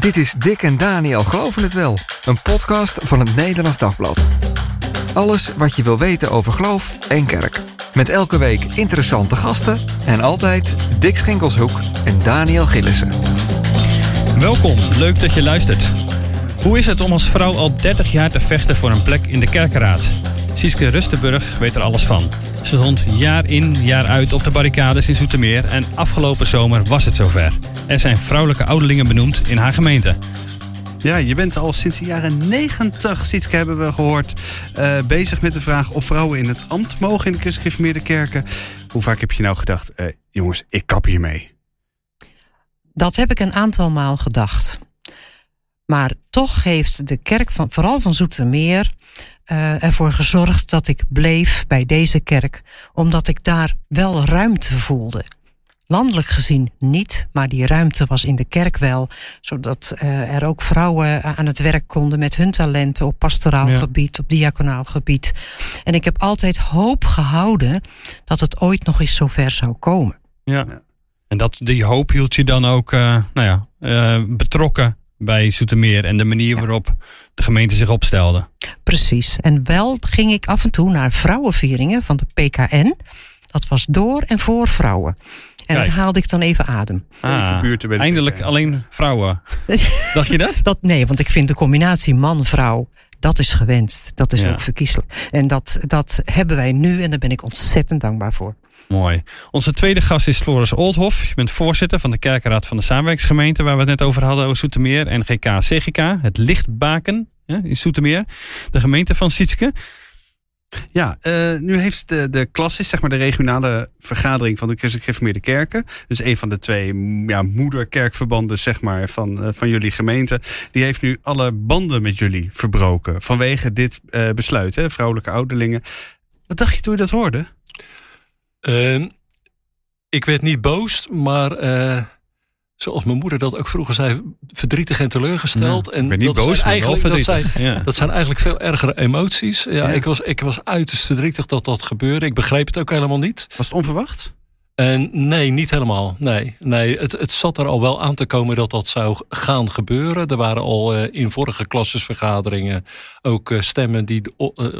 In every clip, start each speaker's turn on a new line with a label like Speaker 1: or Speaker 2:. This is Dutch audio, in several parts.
Speaker 1: Dit is Dick en Daniel Geloven het Wel, een podcast van het Nederlands Dagblad. Alles wat je wil weten over geloof en kerk. Met elke week interessante gasten en altijd Dick Schinkelshoek en Daniel Gillissen.
Speaker 2: Welkom, leuk dat je luistert. Hoe is het om als vrouw al 30 jaar te vechten voor een plek in de kerkenraad? Sieske Rustenburg weet er alles van. Ze stond jaar in, jaar uit op de barricades in Zoetermeer en afgelopen zomer was het zover. Er zijn vrouwelijke ouderlingen benoemd in haar gemeente.
Speaker 3: Ja, je bent al sinds de jaren 90, Sietske hebben we gehoord, uh, bezig met de vraag of vrouwen in het ambt mogen in de christelijk kerken. Hoe vaak heb je nou gedacht, uh, jongens, ik kap hiermee?
Speaker 4: Dat heb ik een aantal maal gedacht. Maar toch heeft de kerk, van, vooral van Zoetermeer, uh, ervoor gezorgd dat ik bleef bij deze kerk, omdat ik daar wel ruimte voelde. Landelijk gezien niet, maar die ruimte was in de kerk wel, zodat uh, er ook vrouwen aan het werk konden met hun talenten op pastoraal ja. gebied, op diaconaal gebied. En ik heb altijd hoop gehouden dat het ooit nog eens zover zou komen.
Speaker 2: Ja. En dat, die hoop hield je dan ook uh, nou ja, betrokken bij Zoetermeer en de manier waarop de gemeente zich opstelde.
Speaker 4: Precies. En wel ging ik af en toe naar vrouwenvieringen van de PKN. Dat was door en voor vrouwen. En Kijk. dan haalde ik dan even adem.
Speaker 2: Ah, eindelijk alleen vrouwen. Dacht je dat?
Speaker 4: dat? Nee, want ik vind de combinatie man-vrouw dat is gewenst. Dat is ja. ook verkieslijk. En dat, dat hebben wij nu en daar ben ik ontzettend dankbaar voor.
Speaker 2: Mooi. Onze tweede gast is Floris Oldhoff. Je bent voorzitter van de kerkenraad van de samenwerkingsgemeente... waar we het net over hadden, over Soetermeer, NGK, CGK. Het Lichtbaken ja, in Soetermeer. De gemeente van Sietske.
Speaker 3: Ja, uh, nu heeft de, de klassis, zeg maar de regionale vergadering van de Christelijk Gereformeerde Kerken. Dus een van de twee ja, moederkerkverbanden, zeg maar, van, uh, van jullie gemeente. Die heeft nu alle banden met jullie verbroken. Vanwege dit uh, besluit, hè, vrouwelijke ouderlingen. Wat dacht je toen je dat hoorde?
Speaker 5: Uh, ik werd niet boos, maar uh, zoals mijn moeder dat ook vroeger zei, verdrietig en teleurgesteld.
Speaker 2: Ja,
Speaker 5: en
Speaker 2: ik ben niet
Speaker 5: dat
Speaker 2: boos,
Speaker 5: zijn eigenlijk, dat zijn,
Speaker 2: ja.
Speaker 5: dat zijn eigenlijk veel ergere emoties. Ja, ja, Ik, was, ik was uiterst verdrietig dat dat gebeurde. Ik begreep het ook helemaal niet.
Speaker 3: Was het onverwacht?
Speaker 5: En nee, niet helemaal. Nee, nee het, het zat er al wel aan te komen dat dat zou gaan gebeuren. Er waren al uh, in vorige klassesvergaderingen ook uh, stemmen die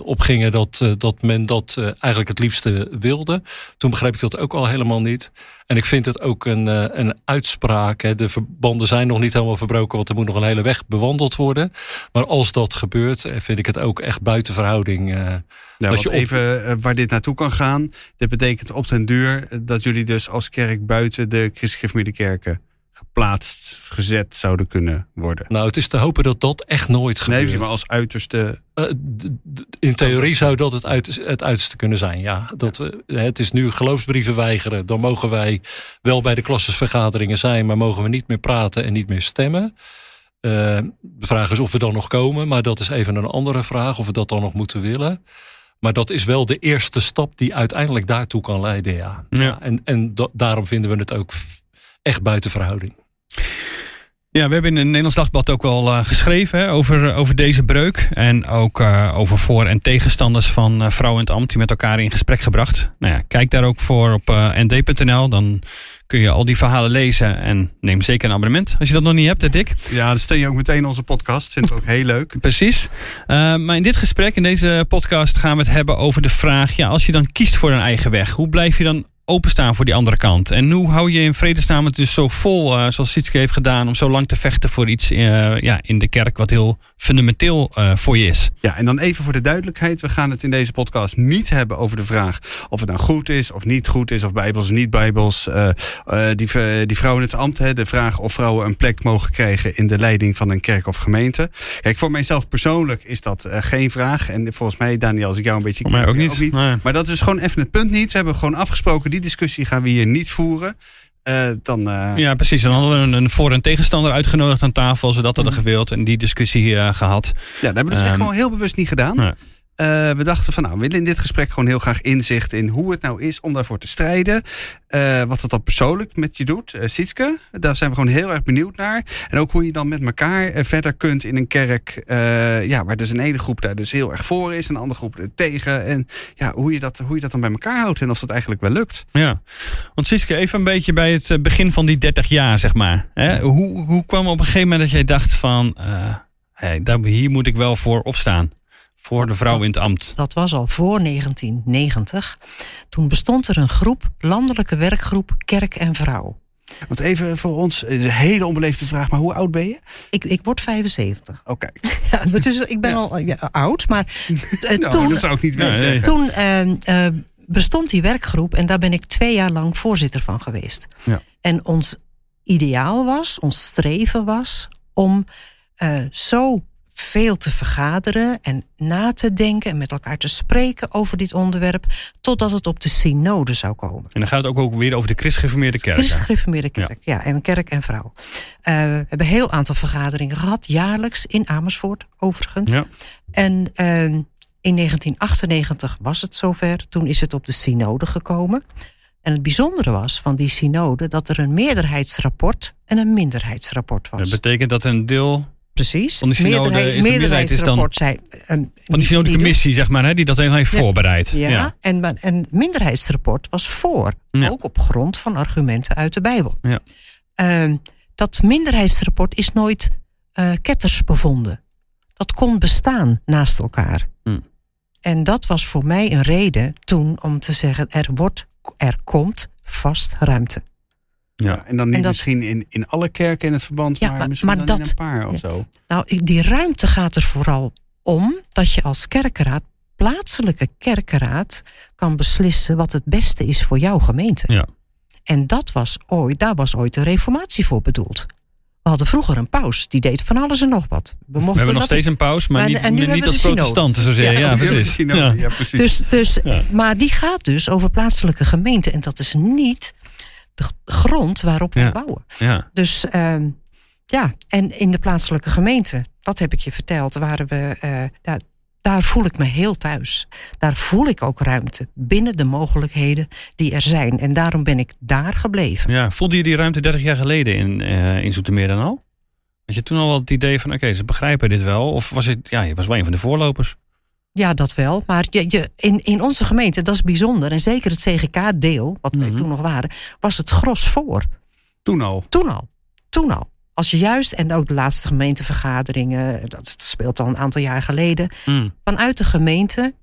Speaker 5: opgingen dat, dat men dat eigenlijk het liefste wilde. Toen begreep ik dat ook al helemaal niet. En ik vind het ook een, een uitspraak. Hè. De verbanden zijn nog niet helemaal verbroken, want er moet nog een hele weg bewandeld worden. Maar als dat gebeurt, vind ik het ook echt buiten verhouding.
Speaker 3: Ja,
Speaker 5: dat je op...
Speaker 3: even waar dit naartoe kan gaan. Dit betekent op den duur dat jullie dus als kerk buiten de christelijke kerken geplaatst, gezet zouden kunnen worden.
Speaker 5: Nou, het is te hopen dat dat echt nooit gebeurt.
Speaker 3: Nee, maar als uiterste...
Speaker 5: Uh, in theorie zou dat het, uit, het uiterste kunnen zijn, ja. Dat we, het is nu geloofsbrieven weigeren. Dan mogen wij wel bij de klassesvergaderingen zijn... maar mogen we niet meer praten en niet meer stemmen. Uh, de vraag is of we dan nog komen, maar dat is even een andere vraag. Of we dat dan nog moeten willen. Maar dat is wel de eerste stap die uiteindelijk daartoe kan leiden, ja.
Speaker 2: ja.
Speaker 5: ja en en da daarom vinden we het ook echt buiten verhouding.
Speaker 2: Ja, we hebben in het Nederlands Dagblad ook wel uh, geschreven hè, over, over deze breuk. En ook uh, over voor- en tegenstanders van uh, vrouw en het ambt die met elkaar in gesprek gebracht. Nou ja, kijk daar ook voor op nd.nl. Dan kun je al die verhalen lezen. En neem zeker een abonnement als je dat nog niet hebt, hè Dick?
Speaker 3: Ja, dan steun je ook meteen onze podcast. Vindt we ook heel leuk.
Speaker 2: Precies. maar in dit gesprek, in deze podcast, gaan we het hebben over de vraag... Ja, als je dan kiest voor een eigen weg, hoe blijf je dan openstaan voor die andere kant. En hoe hou je in vredesnaam het dus zo vol, uh, zoals Sietske heeft gedaan, om zo lang te vechten voor iets uh, ja, in de kerk wat heel fundamenteel uh, voor je is.
Speaker 3: Ja, en dan even voor de duidelijkheid. We gaan het in deze podcast niet hebben over de vraag of het nou goed is of niet goed is, of bijbels of niet bijbels. die, die vrouwen in het ambt, hè, de vraag of vrouwen een plek mogen krijgen in de leiding van een kerk of gemeente. Kijk, voor mijzelf persoonlijk is dat geen vraag. En volgens mij, Daniel, als ik jou een beetje...
Speaker 2: Voor mij ook niet. Ook niet.
Speaker 3: Nee. Maar dat is gewoon even het punt niet. We hebben gewoon afgesproken die discussie gaan we hier niet voeren. Uh, dan, uh...
Speaker 2: Ja, precies. Dan hadden we een, voor- en tegenstander uitgenodigd aan tafel, zodat hadden mm. gewild en die discussie uh, gehad.
Speaker 3: Ja, dat hebben we dus echt gewoon heel bewust niet gedaan. Eh, we dachten van nou, we willen in dit gesprek gewoon heel graag inzicht in hoe het nou is om daarvoor te strijden. Eh, wat het dan persoonlijk met je doet. Uh, daar zijn we gewoon heel erg benieuwd naar. En ook hoe je dan met elkaar verder kunt in een kerk. ja, waar dus een ene groep daar dus heel erg voor is, en een andere groep er tegen. En ja, hoe je, dat, hoe je dat dan bij elkaar houdt en of dat eigenlijk wel lukt.
Speaker 2: Ja, want Sietske, even een beetje bij het begin van die 30 jaar, zeg maar. Hè? Hoe, hoe kwam op een gegeven moment dat jij dacht van, hey, hier moet ik wel voor opstaan? Voor de vrouw in het ambt?
Speaker 4: Dat was al voor 1990. Toen bestond er een groep, landelijke werkgroep Kerk en Vrouw.
Speaker 3: Want even voor ons, is een hele onbeleefde vraag, maar hoe oud ben je?
Speaker 4: Ik, ik word 75.
Speaker 3: Oké.
Speaker 4: Ja, dus ik ben al oud, maar
Speaker 3: nou, toen, dat zou ik niet willen
Speaker 4: nee, Toen uh, bestond die werkgroep en daar ben ik twee jaar lang voorzitter van geweest. Ja. En ons ideaal was, ons streven was om uh, zo veel te vergaderen en na te denken en met elkaar te spreken over dit onderwerp, totdat het op de synode zou komen.
Speaker 2: En dan gaat het ook, weer over de christgereformeerde kerk.
Speaker 4: Christgereformeerde kerk, ja. ja. en kerk en vrouw. Uh, we hebben een heel aantal vergaderingen gehad, jaarlijks in Amersfoort overigens. Ja. En uh, in 1998 was het zover, toen is het op de synode gekomen. En het bijzondere was van die synode dat er een meerderheidsrapport en een minderheidsrapport was.
Speaker 2: Dat betekent dat een deel
Speaker 4: Precies.
Speaker 2: Van de synode de meerderheid is dan um, van die synode commissie, zeg maar, hè, die dat heeft voorbereid.
Speaker 4: Ja, ja. En, en minderheidsrapport was voor. Ook op grond van argumenten uit de Bijbel. Ja. Uh, dat minderheidsrapport is nooit uh, ketters bevonden. Dat kon bestaan naast elkaar. Hm. En dat was voor mij een reden toen om te zeggen: er, wordt, er komt vast ruimte.
Speaker 3: Ja, en dan niet misschien in, in alle kerken in het verband, ja, maar, misschien maar dat, in een paar of zo.
Speaker 4: Nou, die ruimte gaat er vooral om dat je als kerkenraad, plaatselijke kerkenraad, kan beslissen wat het beste is voor jouw gemeente. Ja. En dat was ooit, daar was ooit de reformatie voor bedoeld. We hadden vroeger een paus, die deed van alles en nog wat.
Speaker 2: We, we hebben nog steeds een paus, maar niet, en niet als protestanten zozeer. Ja, ja, precies. Ja.
Speaker 4: precies. Dus, dus, Maar die gaat dus over plaatselijke gemeenten. En dat is niet de grond waarop we bouwen. Ja. Dus uh, ja, en in de plaatselijke gemeente, dat heb ik je verteld, waren we, uh, ja, daar voel ik me heel thuis. Daar voel ik ook ruimte binnen de mogelijkheden die er zijn. En daarom ben ik daar gebleven.
Speaker 2: Ja, voelde je die ruimte 30 jaar geleden in, uh, in Zoetermeer dan al? Had je toen al het idee van, oké, ze begrijpen dit wel? Of was het, ja, je was wel een van de voorlopers?
Speaker 4: Ja, dat wel. Maar je, je, in, in onze gemeente, dat is bijzonder. En zeker het CGK-deel, wat wij mhm. toen nog waren, was het gros voor.
Speaker 3: Toen al?
Speaker 4: Toen al. Toen al. Als je juist, en ook de laatste gemeentevergaderingen, dat speelt al een aantal jaar geleden. Mm. Vanuit de gemeente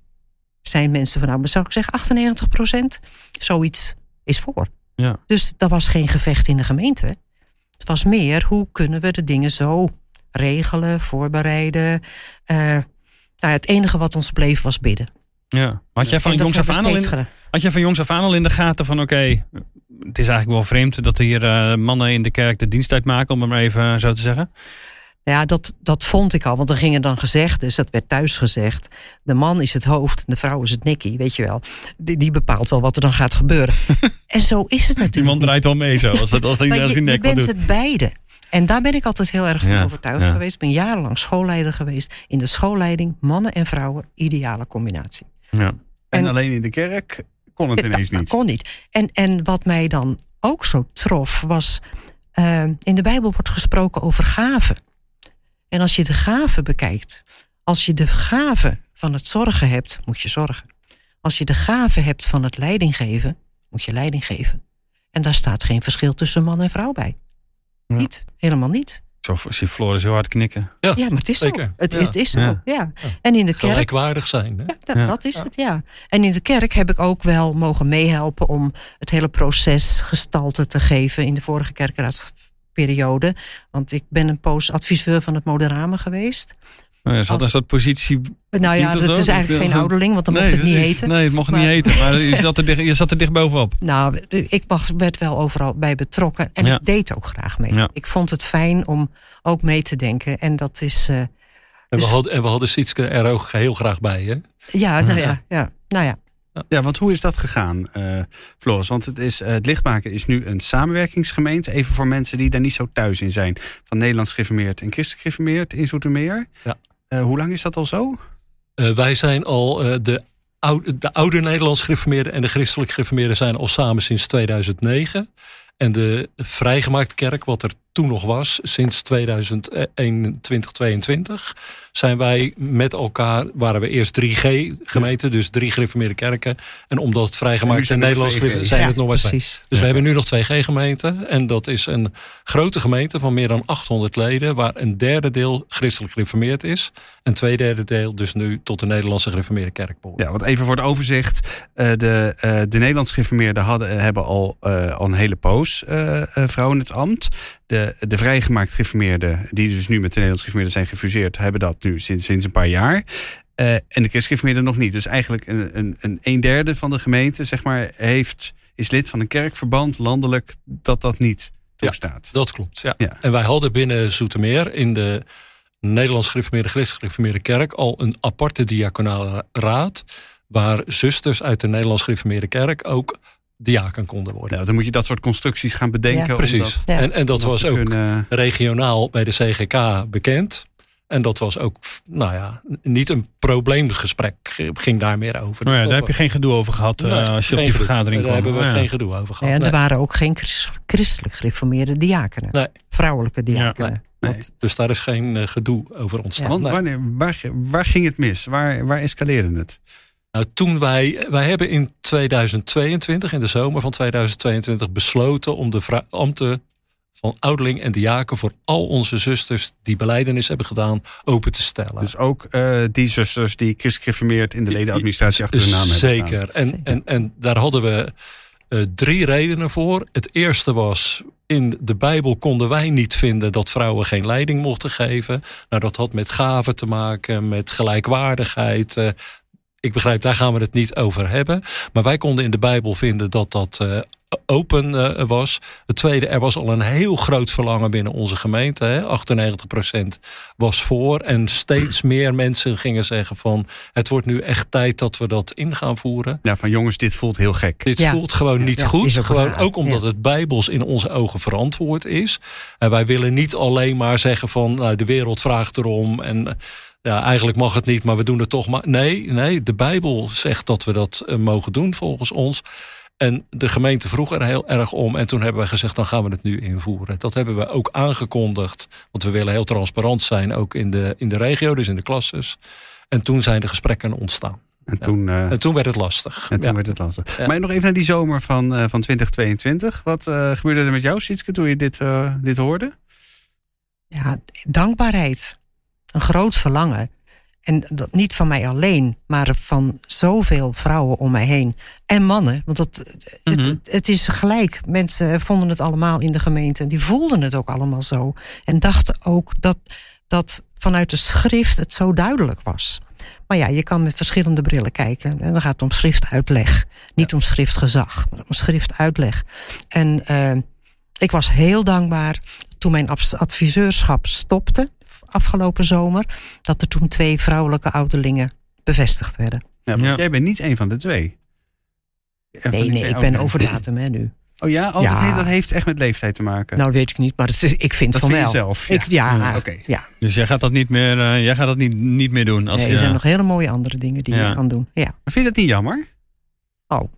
Speaker 4: zijn mensen van, nou, zou ik zeggen, 98 procent, zoiets is voor. Ja. Dus dat was geen gevecht in de gemeente. Het was meer, hoe kunnen we de dingen zo regelen, voorbereiden. Uh, nou, het enige wat ons bleef was bidden.
Speaker 2: Ja. Had jij van jongs af aan al in, had jij van jongs af aan al in de gaten van oké, het is eigenlijk wel vreemd dat hier uh, mannen in de kerk de dienst uitmaken, om het maar even zo te zeggen?
Speaker 4: Ja, dat, dat vond ik al, want er gingen dan gezegd, dus dat werd thuis gezegd. De man is het hoofd, de vrouw is het nikkie, weet je wel. Die, die bepaalt wel wat er dan gaat gebeuren. en zo is het natuurlijk. Die
Speaker 2: man draait wel mee zo, als, dat, als, als,
Speaker 4: je bent het beide. En daar ben ik altijd heel erg van overtuigd geweest. Ik ben jarenlang schoolleider geweest. In de schoolleiding, mannen en vrouwen, ideale combinatie.
Speaker 3: Ja. En, alleen in de kerk kon het ineens niet.
Speaker 4: Kon niet. En, en wat mij dan ook zo trof, was... Uh, in de Bijbel wordt gesproken over gaven. En als je de gaven bekijkt... Als je de gave van het zorgen hebt, moet je zorgen. Als je de gave hebt van het leiding geven, moet je leiding geven. En daar staat geen verschil tussen man en vrouw bij. Niet, helemaal niet.
Speaker 2: Zo zie Floris heel hard knikken.
Speaker 4: Ja, ja maar het is zo. Het, het, is zo, ja. En in de kerk...
Speaker 5: Gelijkwaardig zijn. Hè?
Speaker 4: Dat, dat, is het, ja. En in de kerk heb ik ook wel mogen meehelpen... om het hele proces gestalte te geven in de vorige kerkraadsperiode. Want ik ben een poos adviseur van het Moderame geweest.
Speaker 2: Nou ja, zat als... positie.
Speaker 4: Nou ja, dat, is eigenlijk geen ouderling, want dan mocht het niet heten.
Speaker 2: Nee, het mocht niet heten, maar je zat, er dicht, je zat er dicht bovenop.
Speaker 4: Nou, ik mag, werd wel overal bij betrokken en ik deed ook graag mee. Ik vond het fijn om ook mee te denken en dat is. Uh,
Speaker 5: en, we dus- hadden, en we hadden Sietske er ook heel graag bij, hè?
Speaker 4: Ja, nou ja, ja, nou ja.
Speaker 3: Ja, want hoe is dat gegaan, uh, Floris? Want het, is, uh, het Lichtmaken is nu een samenwerkingsgemeente. Even voor mensen die daar niet zo thuis in zijn. Van Nederlands gereformeerd en christelijk gereformeerd in Zoetermeer. Ja. Uh, hoe lang is dat al zo?
Speaker 5: Uh, wij zijn al uh, de, oude, de oude Nederlands gereformeerden en de christelijk gereformeerden zijn al samen sinds 2009. En de vrijgemaakte kerk, wat er toen nog was, sinds 2021, 2022, zijn wij met elkaar, waren we eerst 3G gemeenten, dus drie gereformeerde kerken. En omdat het vrijgemaakt in Nederlands zijn ja, het nog maar twee. Dus ja. we hebben nu nog 2G gemeenten. En dat is een grote gemeente van meer dan 800 leden, waar een derde deel christelijk gereformeerd is. En twee derde deel dus nu tot de Nederlandse gereformeerde kerk behoort.
Speaker 3: Ja, want even voor het overzicht. Uh, de, uh, de Nederlandse gereformeerden hadden, hebben al, uh, al een hele poos vrouwen in het ambt. De, de vrijgemaakt gereformeerden, die dus nu met de Nederlandse gereformeerden zijn gefuseerd, hebben dat nu sinds, sinds een paar jaar. Uh, en de christgereformeerden nog niet. Dus eigenlijk een, een, een, een derde van de gemeente, zeg maar, heeft, is lid van een kerkverband landelijk dat dat niet toestaat.
Speaker 5: Ja, dat klopt. Ja. ja. En wij hadden binnen Zoetermeer in de Nederlands gereformeerde christelijk gereformeerde kerk al een aparte diaconale raad. Waar zusters uit de Nederlands gereformeerde kerk ook diaken konden worden.
Speaker 3: Ja, dan moet je dat soort constructies gaan bedenken.
Speaker 5: Ja, precies.
Speaker 3: Dat,
Speaker 5: en, en dat was ook kunnen... regionaal bij de CGK bekend. En dat was ook, nou ja, niet een probleemgesprek ging daar meer over.
Speaker 2: Dus daar heb je geen gedoe over gehad nee, als je op die vergadering
Speaker 5: kwam.
Speaker 2: Daar
Speaker 5: hebben we geen gedoe over gehad.
Speaker 4: en er waren ook geen christelijk gereformeerde diakenen. Nee. Vrouwelijke diakenen.
Speaker 5: Nee. Dus daar is geen uh, gedoe over ontstaan.
Speaker 3: Want wanneer, waar, waar ging het mis? Waar, waar escaleerde het?
Speaker 5: Nou, toen wij, wij hebben in 2022, in de zomer van 2022, besloten om de ambten van ouderling en diaken voor al onze zusters die beleidenis hebben gedaan open te stellen.
Speaker 3: Dus ook uh, die zusters die christgeformeerd in de ledenadministratie achter de naam hebben
Speaker 5: Zeker. En, en, en daar hadden we uh, drie redenen voor. Het eerste was, in de Bijbel konden wij niet vinden dat vrouwen geen leiding mochten geven. Nou, dat had met gaven te maken, met gelijkwaardigheid. Uh, ik begrijp, daar gaan we het niet over hebben. Maar wij konden in de Bijbel vinden dat dat uh, open uh, was. Het tweede, er was al een heel groot verlangen binnen onze gemeente. Hè. 98% was voor. En steeds meer mensen gingen zeggen van... het wordt nu echt tijd dat we dat in gaan voeren.
Speaker 3: Ja, van jongens, dit voelt heel gek.
Speaker 5: Dit voelt gewoon niet goed. Ook gewoon ook omdat het bijbels in onze ogen verantwoord is. En wij willen niet alleen maar zeggen van... Nou, de wereld vraagt erom en ja, eigenlijk mag het niet, maar we doen het toch maar. Nee, nee, de Bijbel zegt dat we dat uh, mogen doen volgens ons. En de gemeente vroeg er heel erg om. En toen hebben we gezegd, dan gaan we het nu invoeren. Dat hebben we ook aangekondigd. Want we willen heel transparant zijn, ook in de, in de regio, dus in de klasses. En toen zijn de gesprekken ontstaan. En, ja. toen, uh, en toen werd het lastig.
Speaker 3: En toen ja. werd het lastig. Ja. Maar nog even naar die zomer van, uh, van 2022. Wat uh, gebeurde er met jou, Sietske, toen je dit, dit hoorde?
Speaker 4: Ja, dankbaarheid een groot verlangen. En dat niet van mij alleen, maar van zoveel vrouwen om mij heen. En mannen, want dat, het, mm -hmm. het, is gelijk. Mensen vonden het allemaal in de gemeente. Die voelden het ook allemaal zo. En dachten ook dat, dat vanuit de schrift het zo duidelijk was. Maar ja, je kan met verschillende brillen kijken. En dan gaat het om schriftuitleg. Niet ja. om schriftgezag, maar om schriftuitleg. En uh, ik was heel dankbaar toen mijn adviseurschap stopte afgelopen zomer, dat er toen twee vrouwelijke ouderlingen bevestigd werden.
Speaker 3: Ja, ja. Jij bent niet een van de twee.
Speaker 4: Nee, nee, ik ben over datum hè, nu.
Speaker 3: Oh ja? Oh, ja. Dat, heeft, dat, heeft, echt met leeftijd te maken?
Speaker 4: Nou, weet ik niet, maar is, ik vind
Speaker 3: dat
Speaker 4: van
Speaker 3: vind
Speaker 4: wel.
Speaker 3: Je zelf,
Speaker 4: ja. Ik, ja, ja,
Speaker 3: okay.
Speaker 4: ja,
Speaker 2: Dus jij gaat dat niet meer, uh, jij gaat dat niet, niet meer doen? Als
Speaker 4: nee,
Speaker 2: je,
Speaker 4: er zijn nog hele mooie andere dingen die je kan doen. Ja. Maar
Speaker 3: vind je dat niet jammer?
Speaker 4: Oh.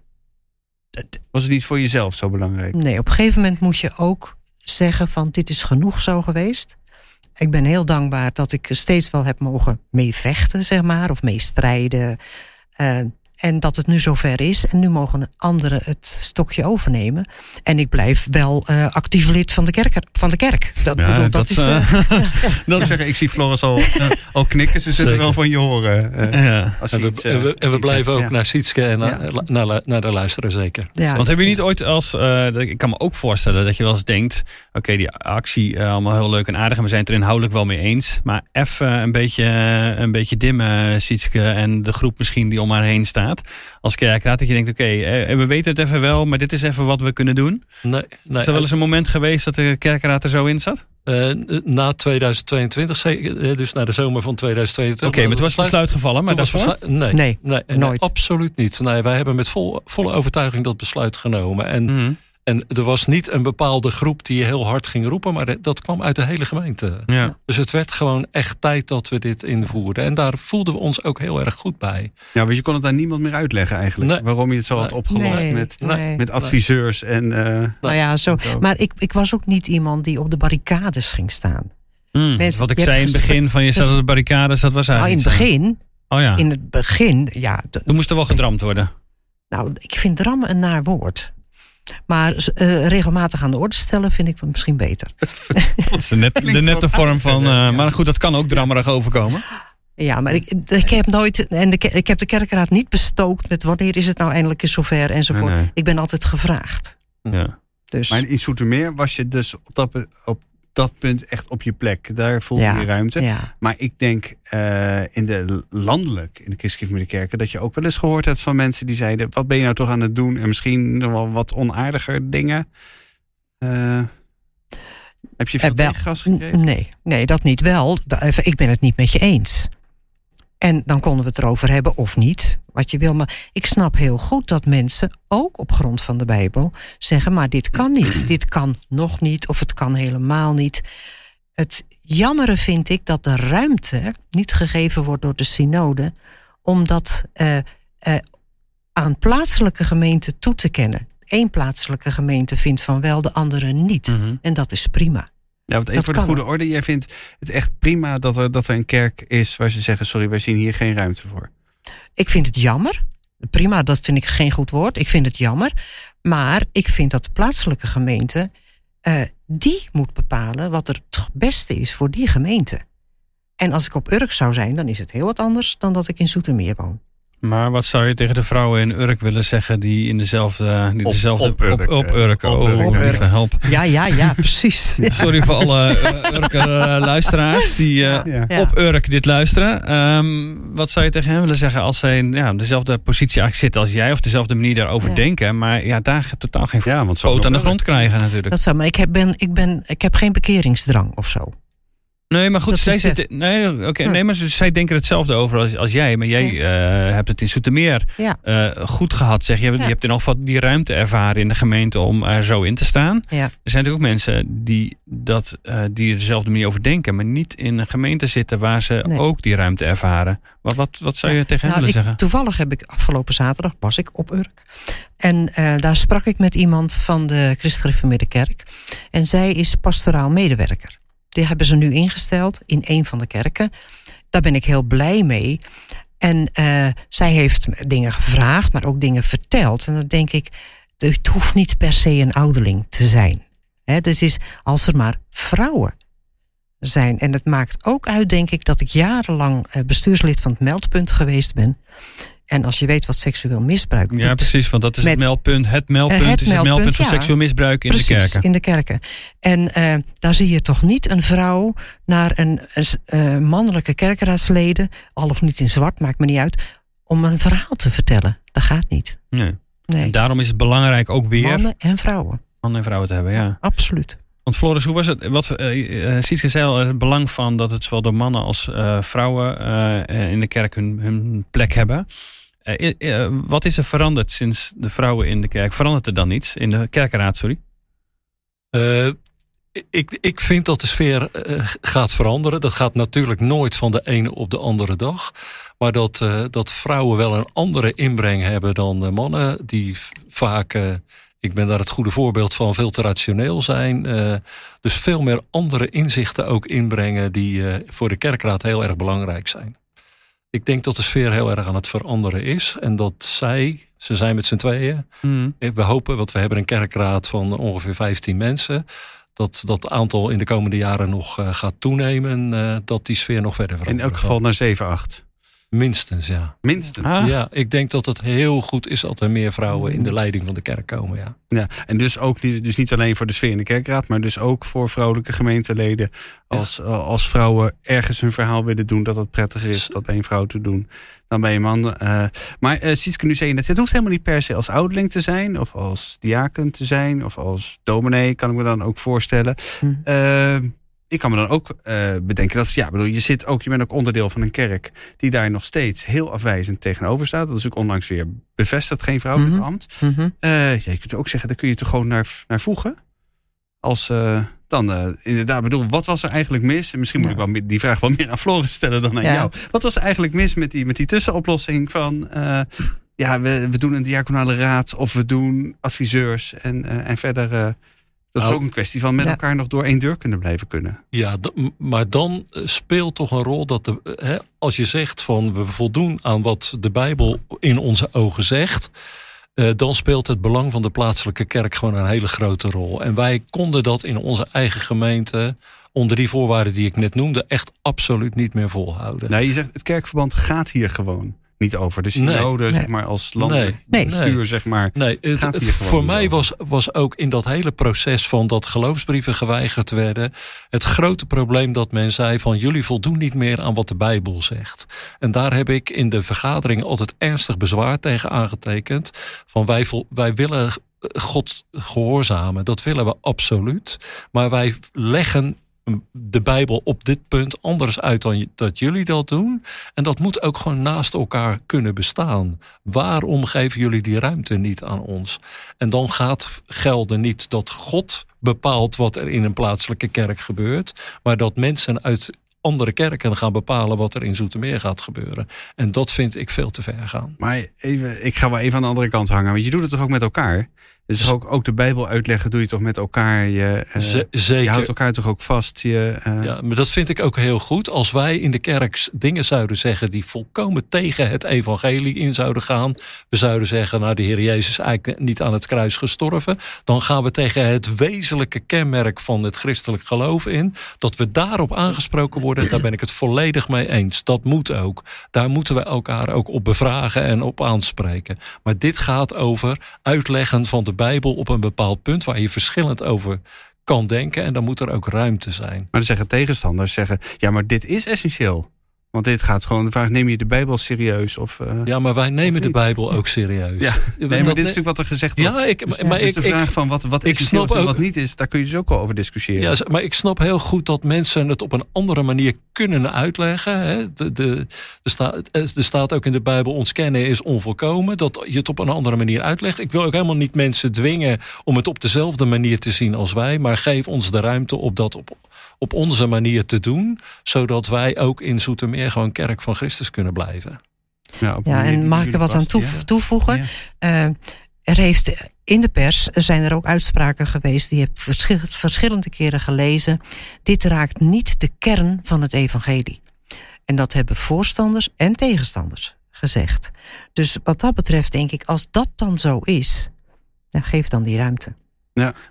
Speaker 3: Was het niet voor jezelf zo belangrijk?
Speaker 4: Nee, op een gegeven moment moet je ook zeggen van dit is genoeg zo geweest. Ik ben heel dankbaar dat ik steeds wel heb mogen meevechten, zeg maar, of meestrijden. Uh, en dat het nu zover is. En nu mogen anderen het stokje overnemen. En ik blijf wel uh, actief lid van de kerk. Van de kerk. Dat, ja, bedoel, dat, dat is. Uh, uh,
Speaker 3: ja, dat ja. zeggen, ik zie Floris al, al knikken. Ze zullen wel van je horen.
Speaker 5: ja. en, we, iets, en, we, en we blijven ook naar Sietske en naar, naar, naar de luisteren, zeker.
Speaker 2: Want heb je niet ooit als. ik kan me ook voorstellen dat je wel eens denkt. Oké, okay, die actie allemaal heel leuk en aardig. En we zijn het er inhoudelijk wel mee eens. Maar even een beetje, een beetje dimmen, Sietske. En de groep misschien die om haar heen staat als kerkraad. Dat je denkt, oké, okay, eh, we weten het even wel, maar dit is even wat we kunnen doen.
Speaker 5: Nee, nee,
Speaker 2: is er wel eens een moment geweest dat de kerkraad er zo in zat?
Speaker 5: Uh, na 2022, dus na de zomer van 2022.
Speaker 2: Oké, okay, maar het was besluit gevallen, maar dat
Speaker 5: was nee, nee, nee, nooit. absoluut niet. Nee, wij hebben met vol, volle overtuiging dat besluit genomen. En mm -hmm. En er was niet een bepaalde groep die heel hard ging roepen, maar dat kwam uit de hele gemeente.
Speaker 2: Ja.
Speaker 5: Dus het werd gewoon echt tijd dat we dit invoerden. En daar voelden we ons ook heel erg goed bij.
Speaker 3: Ja, want je kon het aan niemand meer uitleggen eigenlijk.
Speaker 5: Nee.
Speaker 3: Waarom je het zo had opgelost
Speaker 4: Nee,
Speaker 3: met,
Speaker 4: nee.
Speaker 3: met adviseurs. En, eh,
Speaker 4: Nou ja, zo. Maar ik, ik was ook niet iemand die op de barricades ging staan.
Speaker 2: Hmm,
Speaker 4: Mensen-
Speaker 2: wat ik zei in het begin van je staat
Speaker 4: dus-
Speaker 2: op de barricades, dat was
Speaker 4: Nou, in
Speaker 2: eigenlijk
Speaker 4: het begin,
Speaker 2: Oh ja,
Speaker 4: in het begin, ja.
Speaker 2: toen moest er wel gedramd worden.
Speaker 4: Nou, ik vind drammen een naar woord. Maar eh, regelmatig aan de orde stellen vind ik misschien beter.
Speaker 2: Dat is de, net, de nette vorm van... eh. Maar goed, dat kan ook drammerig overkomen.
Speaker 4: Ja, maar ik, ik heb nooit. En de, ik heb de kerkraad niet bestookt met wanneer is het nou eindelijk eens zover enzovoort.
Speaker 3: Nee, nee.
Speaker 4: Ik ben altijd gevraagd.
Speaker 2: Ja.
Speaker 4: Dus
Speaker 3: Maar in Soetermeer was je dus op dat, op dat punt echt op je plek. Daar voelde
Speaker 4: Ja.
Speaker 3: je ruimte.
Speaker 4: ja.
Speaker 3: Maar ik denk eh, in de landelijk, in de christelijke kerken, dat je ook wel eens gehoord hebt van mensen die zeiden: wat ben je nou toch aan het doen? En misschien nog wel wat onaardiger dingen. Eh, heb je veel
Speaker 4: Eh, wel.
Speaker 3: tegengas gekregen?
Speaker 4: Nee, nee, dat niet wel. Ik ben het niet met je eens. En dan konden we het erover hebben of niet, wat je wil. Maar ik snap heel goed dat mensen, ook op grond van de Bijbel, zeggen: maar dit kan niet, dit kan nog niet, of het kan helemaal niet. Het jammere vind ik dat de ruimte niet gegeven wordt door de synode, om dat eh, eh, aan plaatselijke gemeenten toe te kennen. Eén plaatselijke gemeente vindt van wel, de andere niet.
Speaker 2: Mhm.
Speaker 4: En dat is prima.
Speaker 3: Ja, want even
Speaker 4: Dat
Speaker 3: voor de goede orde. Jij vindt het echt prima dat er, dat er een kerk is waar ze zeggen: sorry, wij zien hier geen ruimte voor.
Speaker 4: Ik vind het jammer. Prima, dat vind ik geen goed woord. Ik vind het jammer. Maar ik vind dat de plaatselijke gemeente. eh, die moet bepalen wat er het beste is voor die gemeente. En als ik op Urk zou zijn, dan is het heel wat anders dan dat ik in Zoetermeer woon.
Speaker 2: Maar wat zou je tegen de vrouwen in Urk willen zeggen die in dezelfde... Die
Speaker 3: Op-
Speaker 2: dezelfde
Speaker 3: op Urk,
Speaker 2: Op, op
Speaker 3: eh,
Speaker 2: Urk.
Speaker 3: op
Speaker 2: Oh,
Speaker 3: Urk.
Speaker 2: lieve
Speaker 4: Op Urk.
Speaker 2: help.
Speaker 4: Ja, ja, ja, precies.
Speaker 2: Sorry voor alle uh, Urker eh, luisteraars die eh,
Speaker 3: Ja.
Speaker 4: Ja.
Speaker 2: op Urk dit luisteren. Ehm, wat zou je tegen hen willen zeggen als zij ja, op dezelfde positie eigenlijk zitten als jij... of dezelfde manier daarover
Speaker 4: Ja.
Speaker 2: denken... maar ja, daar totaal geen
Speaker 3: Ja, want zo
Speaker 2: poot aan de grond krijgen natuurlijk.
Speaker 4: Dat zou, maar ik heb, ben, ik, ben, ik heb geen bekeringsdrang of zo.
Speaker 2: Nee, maar goed,
Speaker 4: Dat
Speaker 2: zij zitten. Nee, oké,
Speaker 4: Ja.
Speaker 2: nee, maar ze- zij denken hetzelfde over als, als jij. Maar jij eh, hebt het in Soetermeer
Speaker 4: Ja.
Speaker 2: eh, goed gehad. Zeg je. Je hebt in ieder geval die ruimte ervaren in de gemeente om er zo in te staan.
Speaker 4: Ja.
Speaker 2: Er zijn natuurlijk ook mensen die, dat, eh, die er dezelfde manier over denken, maar niet in een gemeente zitten waar ze
Speaker 4: Nee.
Speaker 2: ook die ruimte ervaren. Wat, wat, wat zou je tegen hen
Speaker 4: Nou,
Speaker 2: willen
Speaker 4: ik-
Speaker 2: zeggen?
Speaker 4: Toevallig heb ik afgelopen zaterdag was ik op Urk. En daar sprak ik met iemand van de Christelijk Gereformeerde Kerk. En zij is pastoraal medewerker. Die hebben ze nu ingesteld in een van de kerken. Daar ben ik heel blij mee. En eh, zij heeft dingen gevraagd, maar ook dingen verteld. En dan denk ik, het hoeft niet per se een ouderling te zijn. Dus is als er maar vrouwen zijn. En het maakt ook uit, denk ik, dat ik jarenlang eh, bestuurslid van het meldpunt geweest ben. En als je weet wat seksueel misbruik
Speaker 2: Ja, precies, want dat is het meldpunt. Het meldpunt
Speaker 4: het
Speaker 2: is het
Speaker 4: meldpunt,
Speaker 2: meldpunt van
Speaker 4: ja.
Speaker 2: seksueel misbruik in
Speaker 4: precies,
Speaker 2: de kerken.
Speaker 4: in de kerken. En eh, daar zie je toch niet een vrouw naar een, eh, mannelijke kerkraadsleden, al of niet in zwart, maakt me niet uit, om een verhaal te vertellen. Dat gaat niet.
Speaker 2: Nee. En
Speaker 4: Nee,
Speaker 2: daarom is het belangrijk ook weer
Speaker 4: mannen en vrouwen.
Speaker 2: mannen en vrouwen te hebben. Ja.
Speaker 4: Absoluut.
Speaker 2: Want Floris, hoe was het? Wat uh, Sietske zei al, het belang van dat het zowel door mannen als eh, vrouwen eh, in de kerk hun, hun plek hebben. Eh, eh, wat is er veranderd sinds de vrouwen in de kerk? Verandert er dan iets in de kerkenraad, sorry?
Speaker 5: Eh, ik, ik vind dat de sfeer eh, gaat veranderen. Dat gaat natuurlijk nooit van de ene op de andere dag. Maar dat, eh, dat vrouwen wel een andere inbreng hebben dan eh, mannen. Die vaak, eh, ik ben daar het goede voorbeeld van, veel te rationeel zijn. eh, dus veel meer andere inzichten ook inbrengen die eh, voor de kerkraad heel erg belangrijk zijn. Ik denk dat de sfeer heel erg aan het veranderen is. En dat zij, ze zijn met z'n tweeën, we hopen, want we hebben een kerkraad van ongeveer 15 mensen. Dat dat aantal in de komende jaren nog uh, gaat toenemen. Dat die sfeer nog verder verandert.
Speaker 3: In elk geval naar 7, 8.
Speaker 5: Minstens, ja.
Speaker 3: Minstens.
Speaker 5: Ah. Ja, ik denk dat het heel goed is dat er meer vrouwen in de leiding van de kerk komen. Ja,
Speaker 3: ja en dus ook niet, dus niet alleen voor de sfeer in de kerkraad, maar dus ook voor vrouwelijke gemeenteleden. Als, ja. als vrouwen ergens hun verhaal willen doen, dat het prettiger is dat bij een vrouw te doen dan bij een man. Uh, maar uh, Sietske, nu zei je net, het hoeft helemaal niet per se als ouderling te zijn, of als diaken te zijn, of als dominee, kan ik me dan ook voorstellen. Hm. Uh, ik kan me dan ook uh, bedenken dat ja, bedoel, je zit ook, je bent ook onderdeel van een kerk die daar nog steeds heel afwijzend tegenover staat. Dat is ook onlangs weer bevestigd, geen vrouwelijk
Speaker 4: Mhm.
Speaker 3: ambt.
Speaker 4: Mhm.
Speaker 3: Uh, ja, je kunt ook zeggen, daar kun je toch gewoon naar, naar voegen. Als uh, dan inderdaad, bedoel, wat was er eigenlijk mis? En misschien moet
Speaker 4: Ja.
Speaker 3: ik wel die vraag wel meer aan Floris stellen dan aan
Speaker 4: Ja.
Speaker 3: jou. Wat was er eigenlijk mis met die, met die tussenoplossing van, ja, we, we doen een diaconale raad of we doen adviseurs en, en verder. Dat is
Speaker 5: Nou,
Speaker 3: ook een kwestie van met
Speaker 4: ja.
Speaker 3: elkaar nog door één deur kunnen blijven kunnen.
Speaker 5: Ja, maar dan eh, speelt toch een rol dat de, eh, hè, als je zegt van we voldoen aan wat de Bijbel in onze ogen zegt, eh, dan speelt het belang van de plaatselijke kerk gewoon een hele grote rol. En wij konden dat in onze eigen gemeente onder die voorwaarden die ik net noemde echt absoluut niet meer volhouden.
Speaker 3: Nou, je zegt het kerkverband gaat hier gewoon niet over. De synode,
Speaker 4: Nee.
Speaker 3: zeg maar, als landelijk
Speaker 5: Nee.
Speaker 3: bestuur, zeg maar.
Speaker 5: Nee, het-
Speaker 3: Gaat hier gewoon
Speaker 5: voor mij
Speaker 3: over.
Speaker 5: was, was ook in dat hele proces van dat geloofsbrieven geweigerd werden, het grote probleem dat men zei van jullie voldoen niet meer aan wat de Bijbel zegt. En daar heb ik in de vergadering altijd ernstig bezwaar tegen aangetekend. Van wij, wij willen God gehoorzamen, dat willen we absoluut. Maar wij leggen de Bijbel op dit punt anders uit dan dat jullie dat doen. En dat moet ook gewoon naast elkaar kunnen bestaan. Waarom geven jullie die ruimte niet aan ons? En dan gaat gelden niet dat God bepaalt wat er in een plaatselijke kerk gebeurt, maar dat mensen uit andere kerken gaan bepalen wat er in Zoetermeer gaat gebeuren. En dat vind ik veel te ver gaan.
Speaker 3: Maar even, ik ga wel even aan de andere kant hangen. Want je doet het toch ook met elkaar? Dus toch ook, ook de Bijbel uitleggen doe je toch met elkaar? Je, uh,
Speaker 5: Z-
Speaker 3: je
Speaker 5: zeker.
Speaker 3: houdt elkaar toch ook vast? Je, uh...
Speaker 5: Ja, maar dat vind ik ook heel goed. Als wij in de kerk dingen zouden zeggen die volkomen tegen het evangelie in zouden gaan. We zouden zeggen, nou de Heer Jezus is eigenlijk niet aan het kruis gestorven. Dan gaan we tegen het wezenlijke kenmerk van het christelijk geloof in. Dat we daarop aangesproken worden, daar ben ik het volledig mee eens. Dat moet ook. Daar moeten we elkaar ook op bevragen en op aanspreken. Maar dit gaat over uitleggen van de Bijbel op een bepaald punt waar je verschillend over kan denken. En dan moet er ook ruimte zijn.
Speaker 3: Maar dan zeggen tegenstanders, zeggen, ja, maar dit is essentieel. Want dit gaat gewoon de vraag, neem je de Bijbel serieus? Of, uh,
Speaker 5: Ja, maar wij nemen de? Bijbel ook serieus.
Speaker 3: ja. Nee, maar dit is natuurlijk wat er gezegd wordt.
Speaker 5: Ja, ik,
Speaker 3: Dus,
Speaker 5: maar
Speaker 3: dus
Speaker 5: ik,
Speaker 3: de
Speaker 5: ik,
Speaker 3: vraag van wat, wat
Speaker 5: ik snap
Speaker 3: en wat
Speaker 5: ook-
Speaker 3: niet is, daar kun je dus ook wel over discussiëren.
Speaker 5: ja, maar ik snap heel goed dat mensen het op een andere manier kunnen uitleggen. Hè. De, de, er, staat, er staat ook in de Bijbel, ons kennen is onvolkomen. Dat je het op een andere manier uitlegt. Ik wil ook helemaal niet mensen dwingen om het op dezelfde manier te zien als wij. Maar geef ons de ruimte om dat op, op onze manier te doen. Zodat wij ook in Zoetermeer gewoon kerk van Christus kunnen blijven.
Speaker 3: Ja,
Speaker 4: Ja, en mag ik er wat aan
Speaker 3: ja.
Speaker 4: toevoegen?
Speaker 3: Ja.
Speaker 4: Eh, er heeft in de pers zijn er ook uitspraken geweest, die heb ik verschil- verschillende keren gelezen. Dit raakt niet de kern van het evangelie. En dat hebben voorstanders en tegenstanders gezegd. Dus wat dat betreft denk ik, als dat dan zo is, dan geef dan die ruimte.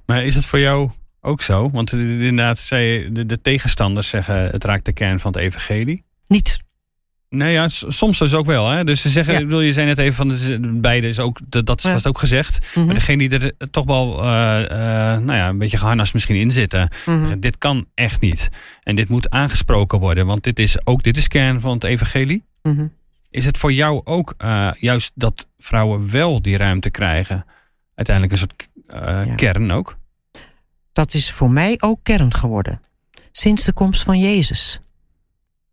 Speaker 2: Maar is het voor jou ook zo? Want inderdaad, zei je, de, de tegenstanders zeggen het raakt de kern van het evangelie.
Speaker 4: Niet.
Speaker 2: Nou ja, soms dus ook wel. Hè? Dus ze zeggen,
Speaker 4: Ja.
Speaker 2: ik bedoel, je zei net even van de, beide is ook, dat is
Speaker 4: Ja.
Speaker 2: vast ook gezegd.
Speaker 4: Mhm,
Speaker 2: Maar degene die er toch wel, eh, eh, nou ja, een beetje geharnast misschien in zitten.
Speaker 4: mhm.
Speaker 2: zeggen, Dit kan echt niet. En dit moet aangesproken worden, want dit is ook dit is kern van het evangelie.
Speaker 4: Mhm.
Speaker 2: Is het voor jou ook eh, juist dat vrouwen wel die ruimte krijgen? Uiteindelijk een soort eh,
Speaker 4: Ja.
Speaker 2: kern ook.
Speaker 4: Dat is voor mij ook kern geworden. Sinds de komst van Jezus.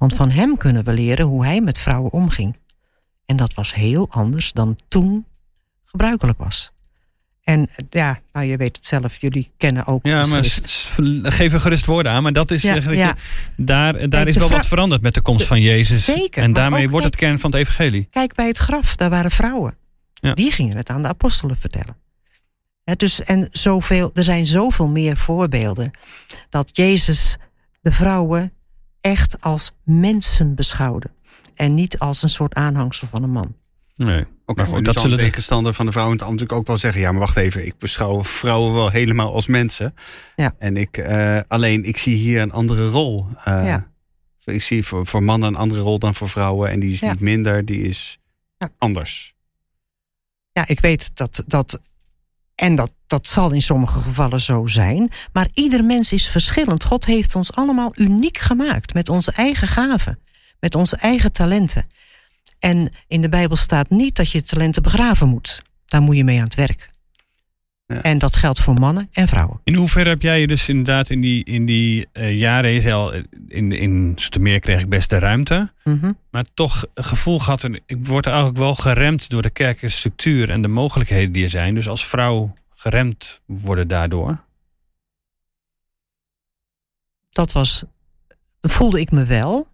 Speaker 4: Want van hem kunnen we leren hoe hij met vrouwen omging. En dat was heel anders dan toen gebruikelijk was. En ja, nou je weet het zelf, jullie kennen ook
Speaker 2: Ja, maar geef er gerust woorden aan. Maar dat is
Speaker 4: Ja,
Speaker 2: eigenlijk,
Speaker 4: ja.
Speaker 2: daar, daar is wel wat veranderd met de komst
Speaker 4: de-
Speaker 2: van Jezus.
Speaker 4: Zeker,
Speaker 2: en daarmee wordt het kern van het evangelie.
Speaker 4: Kijk bij het graf, daar waren vrouwen.
Speaker 2: Ja.
Speaker 4: Die gingen het aan de apostelen vertellen. Hè, dus, en zoveel, er zijn zoveel meer voorbeelden dat Jezus de vrouwen echt als mensen beschouwde. En niet als een soort aanhangsel van een man.
Speaker 2: Nee.
Speaker 3: Ook
Speaker 2: Maar goed,
Speaker 3: dat
Speaker 2: zullen de-
Speaker 3: tegenstander van de vrouwen natuurlijk ook wel zeggen. Ja, maar wacht even. Ik beschouw vrouwen wel helemaal als mensen.
Speaker 4: Ja.
Speaker 3: En ik, eh, alleen ik zie hier een andere rol. Eh,
Speaker 4: Ja.
Speaker 3: Ik zie voor, voor mannen een andere rol dan voor vrouwen. En die is
Speaker 4: Ja.
Speaker 3: niet minder, die is
Speaker 4: Ja.
Speaker 3: anders.
Speaker 4: Ja, ik weet dat dat. En dat, dat zal in sommige gevallen zo zijn. Maar ieder mens is verschillend. God heeft ons allemaal uniek gemaakt. Met onze eigen gaven. Met onze eigen talenten. En in de Bijbel staat niet dat je talenten begraven moet. Daar moet je mee aan het werk.
Speaker 3: Ja.
Speaker 4: En dat geldt voor mannen en vrouwen.
Speaker 2: In hoeverre heb jij je dus inderdaad in die, in die eh, jaren, je zei al, eh, in, in kreeg ik best de ruimte,
Speaker 4: Mhm.
Speaker 2: maar toch een gevoel gehad, en ik word eigenlijk wel geremd door de kerkelijke structuur en de mogelijkheden die er zijn. Dus als vrouw geremd worden daardoor.
Speaker 4: Dat was, dat voelde ik me wel.